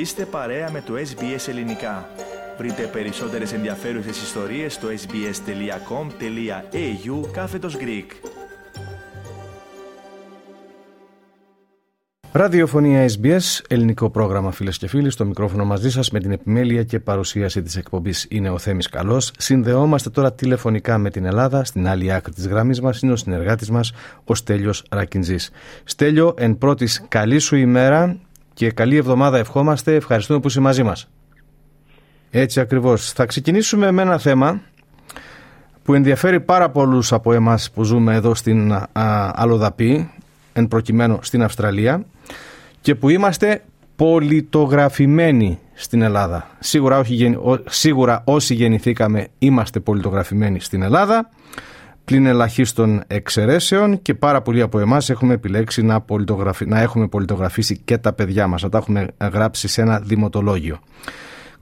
Είστε παρέα με το SBS Ελληνικά. Βρείτε περισσότερες ενδιαφέρουσες ιστορίες στο sbs.com.au κάθετος Greek. Ραδιοφωνία SBS, ελληνικό πρόγραμμα φίλες και φίλοι. Στο μικρόφωνο μαζί σας με την επιμέλεια και παρουσίαση της εκπομπής είναι ο Θέμης Καλός. Συνδεόμαστε τώρα τηλεφωνικά με την Ελλάδα. Στην άλλη άκρη της γραμμής μας είναι ο συνεργάτης μας, ο Στέλιος Ρακιντζής. Στέλιο, εν πρώτης, καλή σου ημέρα και καλή εβδομάδα ευχόμαστε. Ευχαριστούμε που είσαι μαζί μας. Έτσι ακριβώς. Θα ξεκινήσουμε με ένα θέμα που ενδιαφέρει πάρα πολλούς από εμάς που ζούμε εδώ στην Αλοδαπή, εν προκειμένου στην Αυστραλία και που είμαστε πολιτογραφημένοι στην Ελλάδα. Σίγουρα, όχι, σίγουρα όσοι γεννηθήκαμε είμαστε πολιτογραφημένοι στην Ελλάδα πλην ελαχίστων εξαιρέσεων και πάρα πολλοί από εμάς έχουμε επιλέξει να, να έχουμε πολιτογραφήσει και τα παιδιά μας, να τα έχουμε γράψει σε ένα δημοτολόγιο.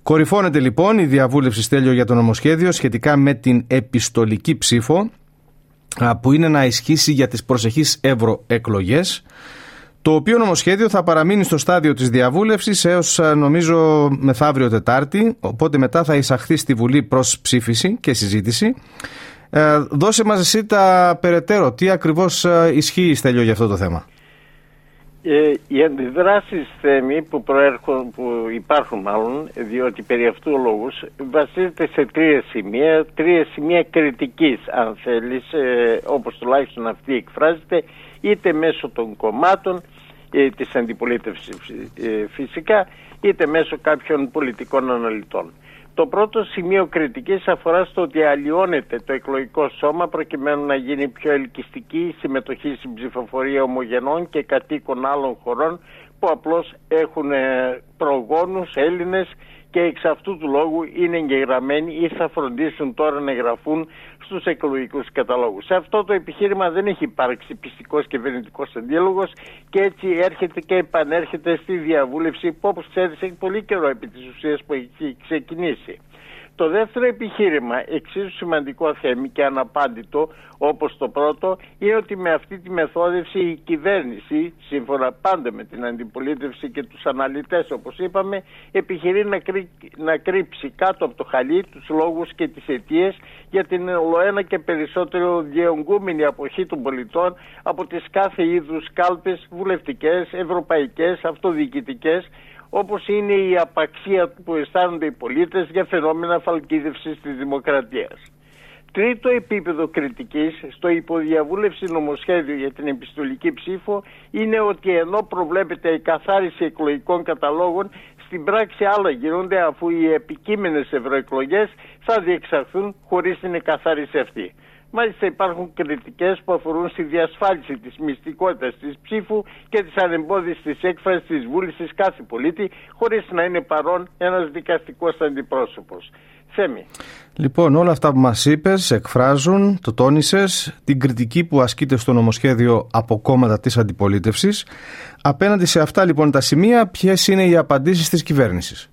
Κορυφώνεται λοιπόν η διαβούλευση στέλιο για το νομοσχέδιο σχετικά με την επιστολική ψήφο που είναι να ισχύσει για τις προσεχείς ευρωεκλογές το οποίο νομοσχέδιο θα παραμείνει στο στάδιο της διαβούλευσης έως νομίζω μεθαύριο Τετάρτη οπότε μετά θα εισαχθεί στη Βουλή προς ψήφιση και συζήτηση ε, δώσε μας εσύ τα περαιτέρω. Τι ακριβώς ε, ισχύει, Στέλιο, για αυτό το θέμα; Ε, οι αντιδράσεις θέμη που, προέρχον, που υπάρχουν μάλλον, διότι περί αυτού ο λόγους, βασίζεται σε τρία σημεία, τρία σημεία κριτικής αν θέλεις, ε, όπως τουλάχιστον αυτή εκφράζεται, είτε μέσω των κομμάτων ε, της αντιπολίτευσης ε, φυσικά, είτε μέσω κάποιων πολιτικών αναλυτών. Το πρώτο σημείο κριτικής αφορά στο ότι αλλοιώνεται το εκλογικό σώμα προκειμένου να γίνει πιο ελκυστική η συμμετοχή στην ψηφοφορία ομογενών και κατοίκων άλλων χωρών που απλώς έχουν ε, προγόνους Έλληνες και εξ αυτού του λόγου είναι εγγεγραμμένοι ή θα φροντίσουν τώρα να εγγραφούν στους εκλογικούς καταλόγους. Σε αυτό το επιχείρημα δεν έχει υπάρξει πιστικός κυβερνητικό αντίλογος και έτσι έρχεται και επανέρχεται στη διαβούλευση που όπως ξέρεις έχει πολύ καιρό επί της ουσίας που έχει ξεκινήσει. Το δεύτερο επιχείρημα, εξίσου σημαντικό θέμη και αναπάντητο όπως το πρώτο, είναι ότι με αυτή τη μεθόδευση η κυβέρνηση, σύμφωνα πάντα με την αντιπολίτευση και τους αναλυτές όπως είπαμε, επιχειρεί να, να κρύψει κάτω από το χαλί τους λόγους και τις αιτίες για την ολοένα και περισσότερο διεγκούμενη αποχή των πολιτών από τις κάθε είδους κάλπες βουλευτικές, ευρωπαϊκές, αυτοδιοικητικές όπως είναι η απαξία που αισθάνονται οι πολίτες για φαινόμενα φαλκίδευσης της δημοκρατίας. Τρίτο επίπεδο κριτικής στο υποδιαβούλευση νομοσχέδιο για την επιστολική ψήφο είναι ότι ενώ προβλέπεται η καθάριση εκλογικών καταλόγων στην πράξη άλλα γίνονται αφού οι επικείμενες ευρωεκλογές θα διεξαχθούν χωρίς την εκαθάριση αυτή. Μάλιστα υπάρχουν κριτικές που αφορούν στη διασφάλιση της μυστικότητας της ψήφου και της ανεμπόδισης της έκφρασης της βούλησης κάθε πολίτη χωρίς να είναι παρόν ένας δικαστικός αντιπρόσωπος. Θέμη. Λοιπόν, όλα αυτά που μας είπες εκφράζουν, το τόνισες, την κριτική που ασκείται στο νομοσχέδιο από κόμματα της αντιπολίτευσης. Απέναντι σε αυτά λοιπόν τα σημεία, ποιες είναι οι απαντήσεις της κυβέρνησης;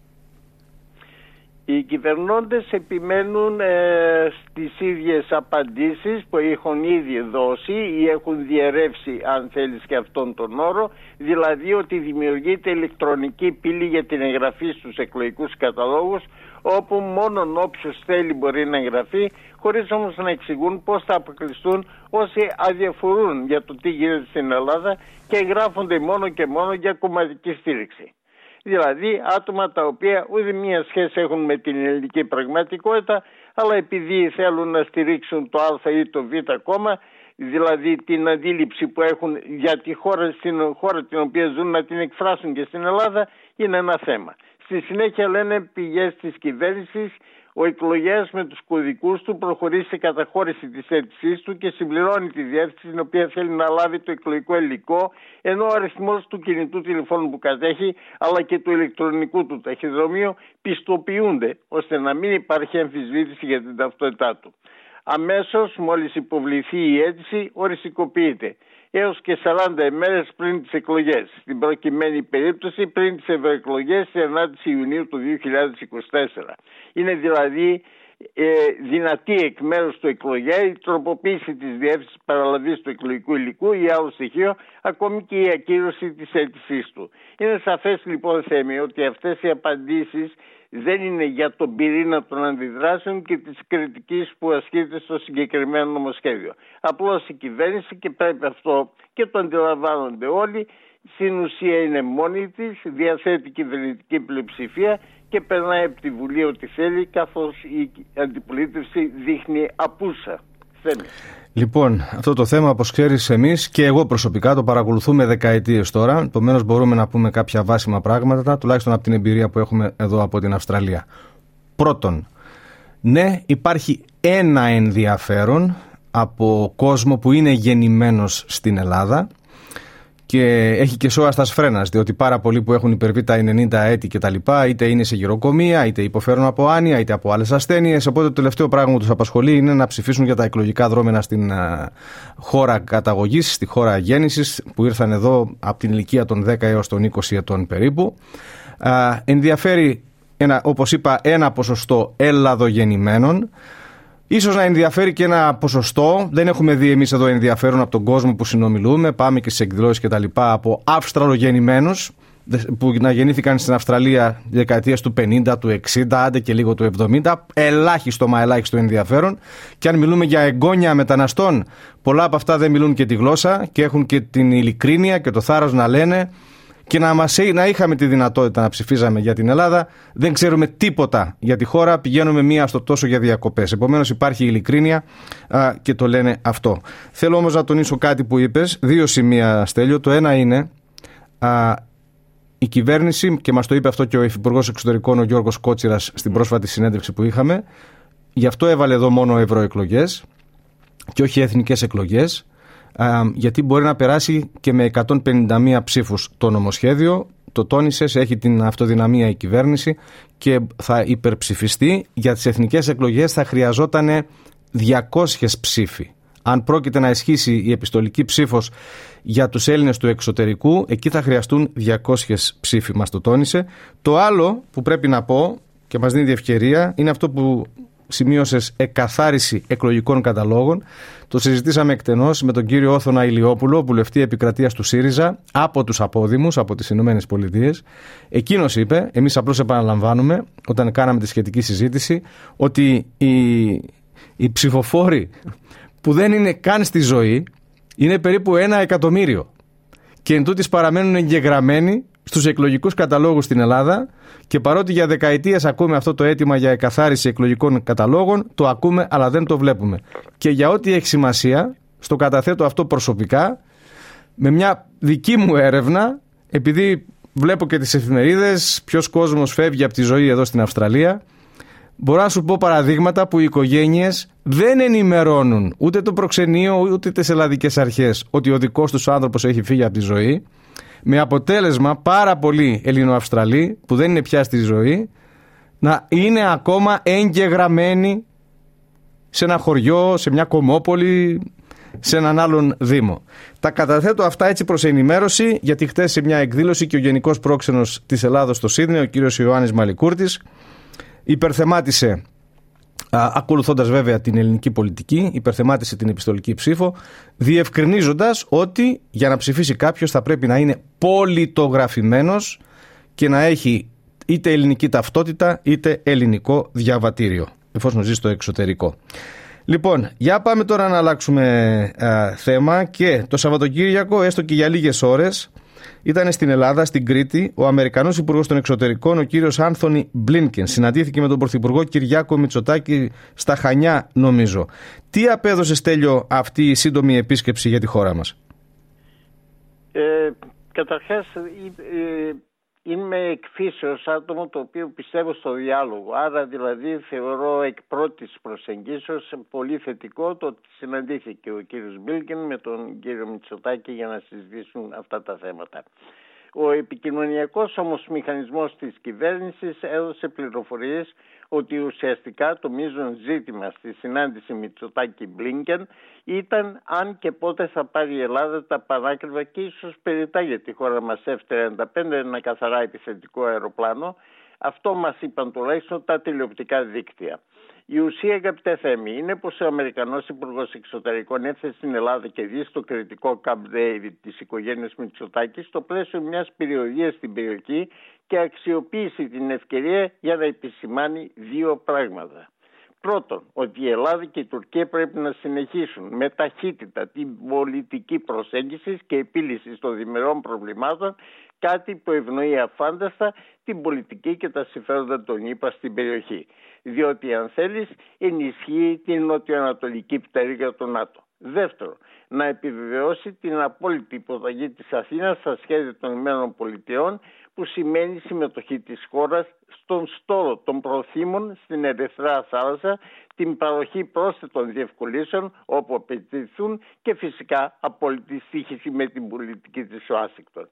Οι κυβερνώντες επιμένουν ε, στις ίδιες απαντήσεις που έχουν ήδη δώσει ή έχουν διαιρεύσει αν θέλεις και αυτόν τον όρο δηλαδή ότι δημιουργείται ηλεκτρονική πύλη για την εγγραφή στους εκλογικούς καταλόγους όπου μόνο όποιος θέλει μπορεί να εγγραφεί χωρίς όμως να εξηγούν πώς θα αποκλειστούν όσοι αδιαφορούν για το τι γίνεται στην Ελλάδα και εγγράφονται μόνο και μόνο για κομματική στήριξη δηλαδή άτομα τα οποία ούτε μία σχέση έχουν με την ελληνική πραγματικότητα, αλλά επειδή θέλουν να στηρίξουν το Α ή το Β κόμμα, δηλαδή την αντίληψη που έχουν για τη χώρα, στην χώρα την οποία ζουν να την εκφράσουν και στην Ελλάδα, είναι ένα θέμα. Στη συνέχεια λένε πηγές της κυβέρνησης ο εκλογέας με τους κωδικούς του προχωρεί σε καταχώρηση της αίτησής του και συμπληρώνει τη διεύθυνση την οποία θέλει να λάβει το εκλογικό υλικό, ενώ ο αριθμός του κινητού τηλεφώνου που κατέχει αλλά και του ηλεκτρονικού του ταχυδρομείου πιστοποιούνται ώστε να μην υπάρχει αμφισβήτηση για την ταυτότητά του. Αμέσως, μόλις υποβληθεί η αίτηση, οριστικοποιείται έως και 40 ημέρες πριν τις εκλογές. Στην προκειμένη περίπτωση πριν τις ευρωεκλογές της 9 Ιουνίου του 2024. Είναι δηλαδή ε, δυνατή εκ μέρους του εκλογέα η τροποποίηση της διεύθυνσης παραλαβής του εκλογικού υλικού ή άλλο στοιχείο, ακόμη και η ακύρωση της αίτησής του. Είναι σαφές λοιπόν θέμη ότι αυτές οι απαντήσεις δεν είναι για τον πυρήνα των αντιδράσεων και της κριτικής που ασκείται στο συγκεκριμένο νομοσχέδιο. Απλώς η κυβέρνηση και πρέπει αυτό και το αντιλαμβάνονται όλοι στην ουσία είναι μόνη της, διαθέτει κυβερνητική πλειοψηφία και περνάει από τη Βουλή ό,τι θέλει καθώς η αντιπολίτευση δείχνει απούσα. Λοιπόν, αυτό το θέμα, όπως ξέρεις, εμείς και εγώ προσωπικά το παρακολουθούμε δεκαετίες τώρα. Επομένως, μπορούμε να πούμε κάποια βάσιμα πράγματα, τουλάχιστον από την εμπειρία που έχουμε εδώ από την Αυστραλία. Πρώτον, ναι, υπάρχει ένα ενδιαφέρον από κόσμο που είναι γεννημένος στην Ελλάδα και έχει και σώα στα σφρένας, διότι πάρα πολλοί που έχουν υπερβεί τα 90 έτη κτλ. είτε είναι σε γυροκομεία, είτε υποφέρουν από άνοια, είτε από άλλες ασθένειες. Οπότε το τελευταίο πράγμα που τους απασχολεί είναι να ψηφίσουν για τα εκλογικά δρόμενα στην χώρα καταγωγής, στη χώρα γέννησης, που ήρθαν εδώ από την ηλικία των 10 έως των 20 ετών περίπου. ενδιαφέρει, όπως είπα, ένα ποσοστό Ελλαδογεννημένων. Ίσως να ενδιαφέρει και ένα ποσοστό. Δεν έχουμε δει εμείς εδώ ενδιαφέρον από τον κόσμο που συνομιλούμε. Πάμε και στι εκδηλώσεις και τα λοιπά από Αυστραλογεννημένους που να γεννήθηκαν στην Αυστραλία δεκαετίας του 50, του 60, άντε και λίγο του 70. Ελάχιστο μα ελάχιστο ενδιαφέρον. Και αν μιλούμε για εγγόνια μεταναστών, πολλά από αυτά δεν μιλούν και τη γλώσσα και έχουν και την ειλικρίνεια και το θάρρος να λένε και να, μας, να είχαμε τη δυνατότητα να ψηφίζαμε για την Ελλάδα. Δεν ξέρουμε τίποτα για τη χώρα. Πηγαίνουμε μία στο τόσο για διακοπές. Επομένως υπάρχει ειλικρίνεια α, και το λένε αυτό. Θέλω όμως να τονίσω κάτι που είπες. Δύο σημεία, Στέλιο. Το ένα είναι α, η κυβέρνηση, και μας το είπε αυτό και ο Υφυπουργός Εξωτερικών, ο Γιώργος Κότσιρας, στην πρόσφατη συνέντευξη που είχαμε. Γι' αυτό έβαλε εδώ μόνο ευρωεκλογές και όχι εθνικές εκλογές γιατί μπορεί να περάσει και με 151 ψήφους το νομοσχέδιο. Το τόνισες, έχει την αυτοδυναμία η κυβέρνηση και θα υπερψηφιστεί. Για τις εθνικές εκλογές θα χρειαζόταν 200 ψήφοι. Αν πρόκειται να ισχύσει η επιστολική ψήφος για τους Έλληνες του εξωτερικού, εκεί θα χρειαστούν 200 ψήφοι, μας το τόνισε. Το άλλο που πρέπει να πω και μας δίνει ευκαιρία είναι αυτό που σημείωσες εκαθάριση εκλογικών καταλόγων. Το συζητήσαμε εκτενώς με τον κύριο Όθωνα Ηλιόπουλο, βουλευτή επικρατείας του ΣΥΡΙΖΑ, από τους απόδημους, από τις Ηνωμένες Πολιτείες. Εκείνος είπε, εμείς απλώς επαναλαμβάνουμε, όταν κάναμε τη σχετική συζήτηση, ότι οι, οι ψηφοφόροι που δεν είναι καν στη ζωή είναι περίπου ένα εκατομμύριο. Και εν παραμένουν εγγεγραμμένοι στους εκλογικούς καταλόγους στην Ελλάδα και παρότι για δεκαετίες ακούμε αυτό το αίτημα για εκαθάριση εκλογικών καταλόγων, το ακούμε αλλά δεν το βλέπουμε. Και για ό,τι έχει σημασία, στο καταθέτω αυτό προσωπικά, με μια δική μου έρευνα, επειδή βλέπω και τις εφημερίδες, ποιος κόσμος φεύγει από τη ζωή εδώ στην Αυστραλία, μπορώ να σου πω παραδείγματα που οι οικογένειες δεν ενημερώνουν ούτε το προξενείο ούτε τις ελλαδικές αρχές ότι ο δικός τους άνθρωπος έχει φύγει από τη ζωή με αποτέλεσμα πάρα πολλοί Ελληνοαυστραλοί που δεν είναι πια στη ζωή να είναι ακόμα εγγεγραμμένοι σε ένα χωριό, σε μια κομμόπολη, σε έναν άλλον Δήμο. Τα καταθέτω αυτά έτσι προς ενημέρωση γιατί χτες σε μια εκδήλωση και ο Γενικός Πρόξενος της Ελλάδος στο Σίδνεο, ο κύριος Ιωάννης Μαλικούρτης, υπερθεμάτισε ακολουθώντας βέβαια την ελληνική πολιτική, υπερθεμάτισε την επιστολική ψήφο, διευκρινίζοντας ότι για να ψηφίσει κάποιος θα πρέπει να είναι πολιτογραφημένος και να έχει είτε ελληνική ταυτότητα είτε ελληνικό διαβατήριο, εφόσον ζει στο εξωτερικό. Λοιπόν, για πάμε τώρα να αλλάξουμε θέμα και το Σαββατοκύριακο, έστω και για λίγες ώρες, ήταν στην Ελλάδα, στην Κρήτη, ο Αμερικανός Υπουργός των Εξωτερικών, ο κύριος Άνθονι Μπλίνκεν. Συναντήθηκε με τον Πρωθυπουργό Κυριάκο Μητσοτάκη στα Χανιά, νομίζω. Τι απέδωσε, Στέλιο, αυτή η σύντομη επίσκεψη για τη χώρα μας; Ε, καταρχάς, ε, είμαι εκφύσεως άτομο το οποίο πιστεύω στο διάλογο. Άρα δηλαδή θεωρώ εκ πρώτης προσεγγίσεως πολύ θετικό το ότι συναντήθηκε ο κύριος Μπίλκιν με τον κύριο Μητσοτάκη για να συζητήσουν αυτά τα θέματα. Ο επικοινωνιακός όμως μηχανισμός της κυβέρνησης έδωσε πληροφορίες ότι ουσιαστικά το μείζον ζήτημα στη συνάντηση Μητσοτάκη Μπλίνκεν ήταν αν και πότε θα πάρει η Ελλάδα τα παράκριβα και ίσως περιτά για τη χώρα μας F-35 ένα καθαρά επιθετικό αεροπλάνο. Αυτό μας είπαν τουλάχιστον τα τηλεοπτικά δίκτυα. Η ουσία, αγαπητέ Θέμη, είναι πως ο Αμερικανός Υπουργός Εξωτερικών έθεσε στην Ελλάδα και δει στο κριτικό Camp David της οικογένειας Μητσοτάκης στο πλαίσιο μιας περιοδίας στην περιοχή και αξιοποίησε την ευκαιρία για να επισημάνει δύο πράγματα. Πρώτον, ότι η Ελλάδα και η Τουρκία πρέπει να συνεχίσουν με ταχύτητα την πολιτική προσέγγισης και επίλυσης των διμερών προβλημάτων, κάτι που ευνοεί αφάνταστα την πολιτική και τα συμφέροντα των ΗΠΑ στην περιοχή. Διότι, αν θέλεις, ενισχύει την νοτιοανατολική πτέρυγα του ΝΑΤΟ. Δεύτερον, να επιβεβαιώσει την απόλυτη υποταγή της Αθήνας στα σχέδια των Ηνωμένων Πολιτειών που σημαίνει συμμετοχή της χώρας στον στόλο των προθήμων στην Ερυθρά Θάλασσα, την παροχή πρόσθετων διευκολύσεων όπου απαιτηθούν και φυσικά απόλυτη στήχηση με την πολιτική της Ουάσιγκτον.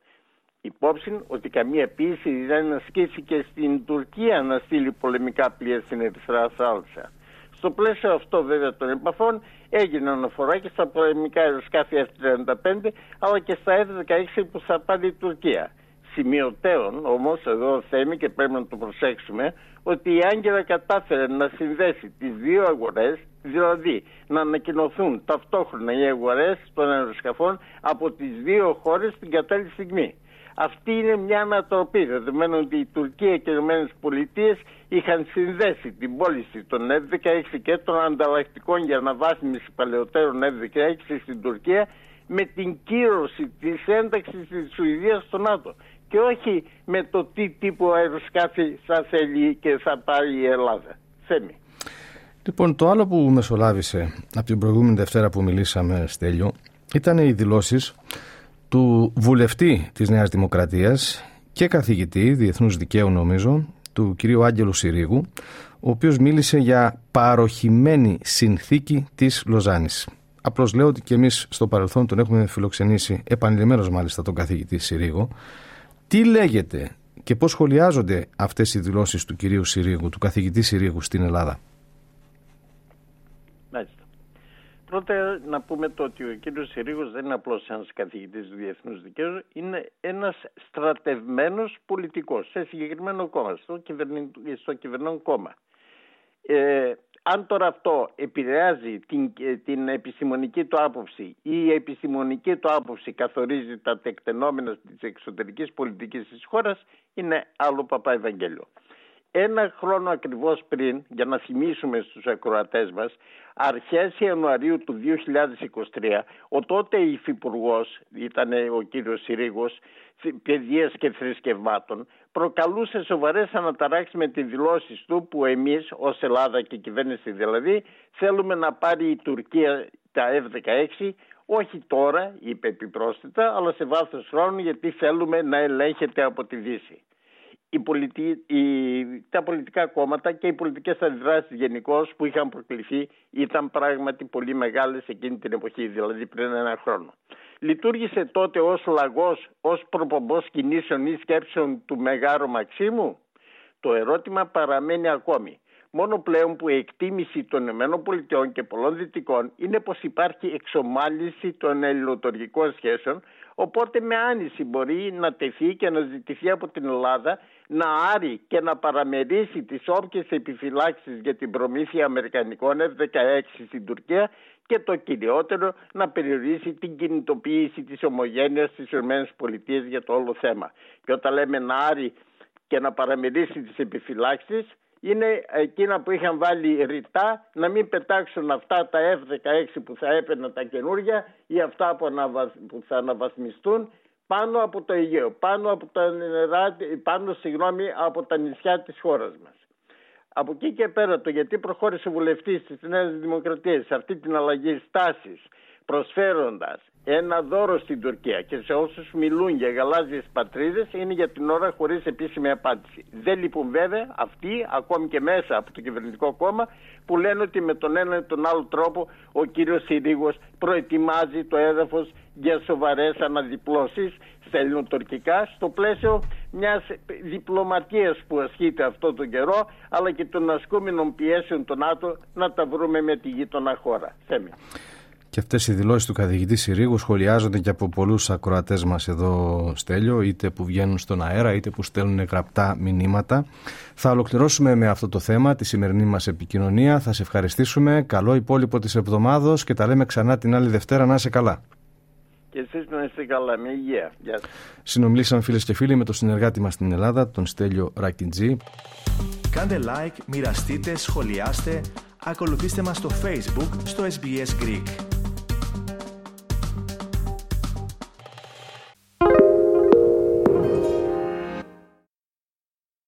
Υπόψη ότι καμία πίεση δεν ασκήθηκε στην Τουρκία να στείλει πολεμικά πλοία στην Ερυθρά Θάλασσα. Στο πλαίσιο αυτό βέβαια των επαφών έγινε αναφορά και στα πολεμικά αεροσκάφη F-35 αλλά και στα F-16 που θα πάρει η Τουρκία. Σημειωτέων όμως εδώ θέμη και πρέπει να το προσέξουμε ότι η Άγγελα κατάφερε να συνδέσει τις δύο αγορές δηλαδή να ανακοινωθούν ταυτόχρονα οι αγορές των αεροσκαφών από τις δύο χώρες την κατάλληλη στιγμή. Αυτή είναι μια ανατροπή, δεδομένου ότι η Τουρκία και οι Πολιτείες είχαν συνδέσει την πώληση των F-16 και των ανταλλακτικών για αναβάθμιση παλαιότερων F-16 στην Τουρκία με την κύρωση της ένταξης της Σουηδίας στο ΝΑΤΟ και όχι με το τι τύπο αεροσκάφη θα θέλει και θα πάρει η Ελλάδα. Θέμη. Λοιπόν, το άλλο που μεσολάβησε από την προηγούμενη Δευτέρα που μιλήσαμε, Στέλιο, ήταν οι δηλώσεις του βουλευτή της Νέας Δημοκρατίας και καθηγητή διεθνούς δικαίου νομίζω, του κυρίου Άγγελου Συρίγου, ο οποίος μίλησε για παροχημένη συνθήκη της Λοζάνης. Απλώς λέω ότι και εμείς στο παρελθόν τον έχουμε φιλοξενήσει, επανειλημμένος μάλιστα τον καθηγητή Συρίγο. Τι λέγεται και πώς σχολιάζονται αυτές οι δηλώσεις του κυρίου Συρίγου, του καθηγητή Συρίγου στην Ελλάδα; Πρώτα να πούμε το ότι ο κύριος Συρίγος δεν είναι απλώς ένας καθηγητής του διεθνούς δικαίου, είναι ένας στρατευμένος πολιτικός σε συγκεκριμένο κόμμα, στο, κυβερνη, στο κυβερνόν κόμμα. Ε, αν τώρα αυτό επηρεάζει την, την επιστημονική του άποψη ή η επιστημονική του άποψη καθορίζει τα τεκτενόμενα της εξωτερικής πολιτικής της χώρας, είναι άλλο παπά Ευαγγέλιο ένα χρόνο ακριβώς πριν, για να θυμίσουμε στους ακροατές μας, αρχές Ιανουαρίου του 2023, ο τότε υφυπουργός ήταν ο κύριος Συρίγος, παιδείας και θρησκευμάτων, προκαλούσε σοβαρές αναταράξεις με τη δηλώσεις του που εμείς ως Ελλάδα και η κυβέρνηση δηλαδή θέλουμε να πάρει η Τουρκία τα F-16 όχι τώρα, είπε επιπρόσθετα, αλλά σε βάθος χρόνου γιατί θέλουμε να ελέγχεται από τη Δύση η πολιτι... η... τα πολιτικά κόμματα και οι πολιτικές αντιδράσεις γενικώ που είχαν προκληθεί ήταν πράγματι πολύ μεγάλες εκείνη την εποχή, δηλαδή πριν ένα χρόνο. Λειτουργήσε τότε ως λαγός, ως προπομπός κινήσεων ή σκέψεων του Μεγάρου Μαξίμου; Το ερώτημα παραμένει ακόμη. Μόνο πλέον που η εκτίμηση των ΗΠΑ και πολλών Δυτικών είναι πως υπάρχει εξομάλυνση των ελληνοτορικών σχέσεων Οπότε με άνηση μπορεί να τεθεί και να ζητηθεί από την Ελλάδα να άρει και να παραμερίσει τις όποιες επιφυλάξεις για την προμήθεια Αμερικανικών F-16 στην Τουρκία και το κυριότερο να περιορίσει την κινητοποίηση της ομογένειας στις ΗΠΑ για το όλο θέμα. Και όταν λέμε να άρει και να παραμερίσει τις επιφυλάξεις είναι εκείνα που είχαν βάλει ρητά να μην πετάξουν αυτά τα F-16 που θα έπαιρναν τα καινούργια ή αυτά που, που θα αναβαθμιστούν πάνω από το Αιγαίο, πάνω από τα, νερά, πάνω, συγγνώμη, από τα νησιά της χώρας μας. Από εκεί και πέρα το γιατί προχώρησε ο βουλευτής της Νέας Δημοκρατίας σε αυτή την αλλαγή στάσης προσφέροντας ένα δώρο στην Τουρκία και σε όσους μιλούν για γαλάζιες πατρίδες είναι για την ώρα χωρίς επίσημη απάντηση. Δεν λείπουν βέβαια αυτοί ακόμη και μέσα από το κυβερνητικό κόμμα που λένε ότι με τον ένα ή τον άλλο τρόπο ο κύριος Συρίγος προετοιμάζει το έδαφος για σοβαρές αναδιπλώσεις στα ελληνοτουρκικά στο πλαίσιο μιας διπλωματίας που ασκείται αυτό τον καιρό αλλά και των ασκούμενων πιέσεων των ΝΑΤΟ να τα βρούμε με τη γείτονα χώρα. Θέμη. Και αυτές οι δηλώσεις του καθηγητή Συρίγου σχολιάζονται και από πολλούς ακροατές μας εδώ, Στέλιο, είτε που βγαίνουν στον αέρα, είτε που στέλνουν γραπτά μηνύματα. Θα ολοκληρώσουμε με αυτό το θέμα τη σημερινή μας επικοινωνία. Θα σε ευχαριστήσουμε. Καλό υπόλοιπο της εβδομάδα και τα λέμε ξανά την άλλη Δευτέρα. Να είσαι καλά. Και εσείς να είστε καλά, με υγεία. Γεια Συνομιλήσαμε φίλες και φίλοι με τον συνεργάτη μας στην Ελλάδα, τον Στέλιο Ρακιντζή. Κάντε like, μοιραστείτε, σχολιάστε, ακολουθήστε μας στο Facebook, στο SBS Greek.